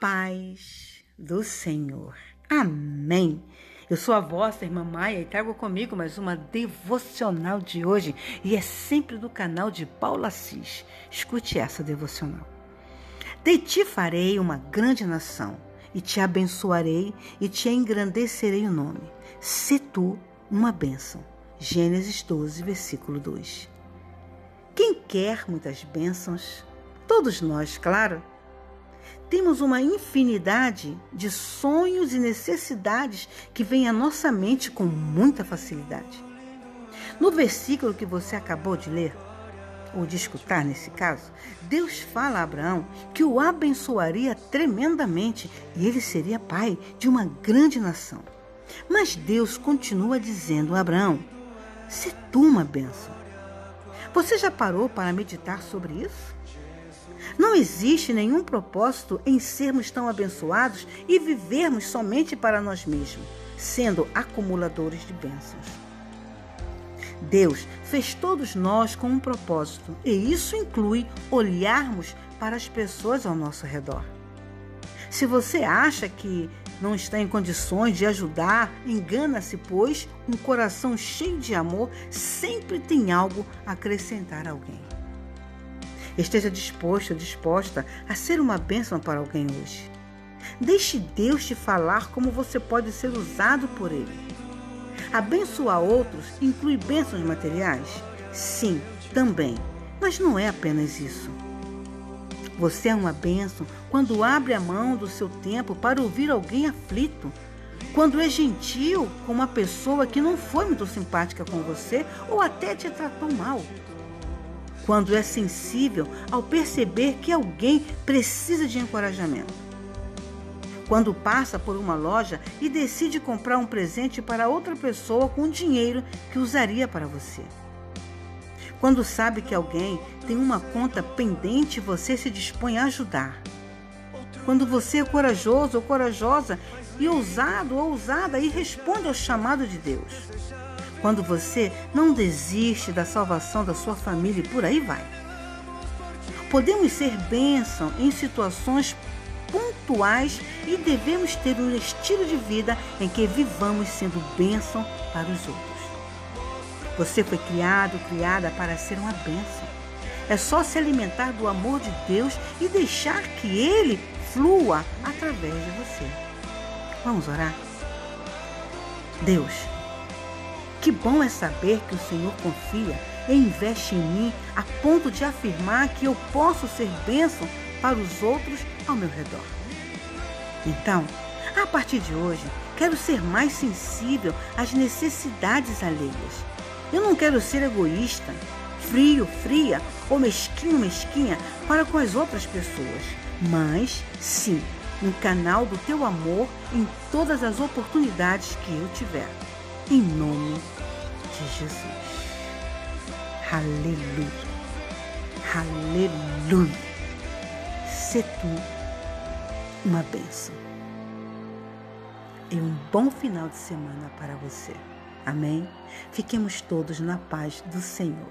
paz do Senhor. Amém. Eu sou a vossa irmã Maia e trago comigo mais uma devocional de hoje e é sempre do canal de Paula Assis. Escute essa devocional. De ti farei uma grande nação e te abençoarei e te engrandecerei o nome. Se tu uma bênção. Gênesis 12, versículo 2. Quem quer muitas bênçãos? Todos nós, claro. Temos uma infinidade de sonhos e necessidades que vêm à nossa mente com muita facilidade. No versículo que você acabou de ler, ou de escutar nesse caso, Deus fala a Abraão que o abençoaria tremendamente e ele seria pai de uma grande nação. Mas Deus continua dizendo a Abraão: se tu uma bênção. Você já parou para meditar sobre isso? Não existe nenhum propósito em sermos tão abençoados e vivermos somente para nós mesmos, sendo acumuladores de bênçãos. Deus fez todos nós com um propósito, e isso inclui olharmos para as pessoas ao nosso redor. Se você acha que não está em condições de ajudar, engana-se, pois um coração cheio de amor sempre tem algo a acrescentar a alguém. Esteja disposto, disposta a ser uma bênção para alguém hoje. Deixe Deus te falar como você pode ser usado por Ele. Abençoar outros inclui bênçãos materiais? Sim, também. Mas não é apenas isso. Você é uma bênção quando abre a mão do seu tempo para ouvir alguém aflito. Quando é gentil com uma pessoa que não foi muito simpática com você ou até te tratou mal quando é sensível ao perceber que alguém precisa de encorajamento. Quando passa por uma loja e decide comprar um presente para outra pessoa com dinheiro que usaria para você. Quando sabe que alguém tem uma conta pendente você se dispõe a ajudar. Quando você é corajoso ou corajosa e ousado ou ousada e responde ao chamado de Deus quando você não desiste da salvação da sua família e por aí vai. Podemos ser bênção em situações pontuais e devemos ter um estilo de vida em que vivamos sendo bênção para os outros. Você foi criado, criada para ser uma bênção. É só se alimentar do amor de Deus e deixar que Ele flua através de você. Vamos orar? Deus, que bom é saber que o Senhor confia e investe em mim a ponto de afirmar que eu posso ser bênção para os outros ao meu redor. Então, a partir de hoje, quero ser mais sensível às necessidades alheias. Eu não quero ser egoísta, frio, fria ou mesquinho, mesquinha para com as outras pessoas, mas sim um canal do teu amor em todas as oportunidades que eu tiver. Em nome de Jesus. Aleluia. Aleluia. Se tu uma bênção. E um bom final de semana para você. Amém? Fiquemos todos na paz do Senhor.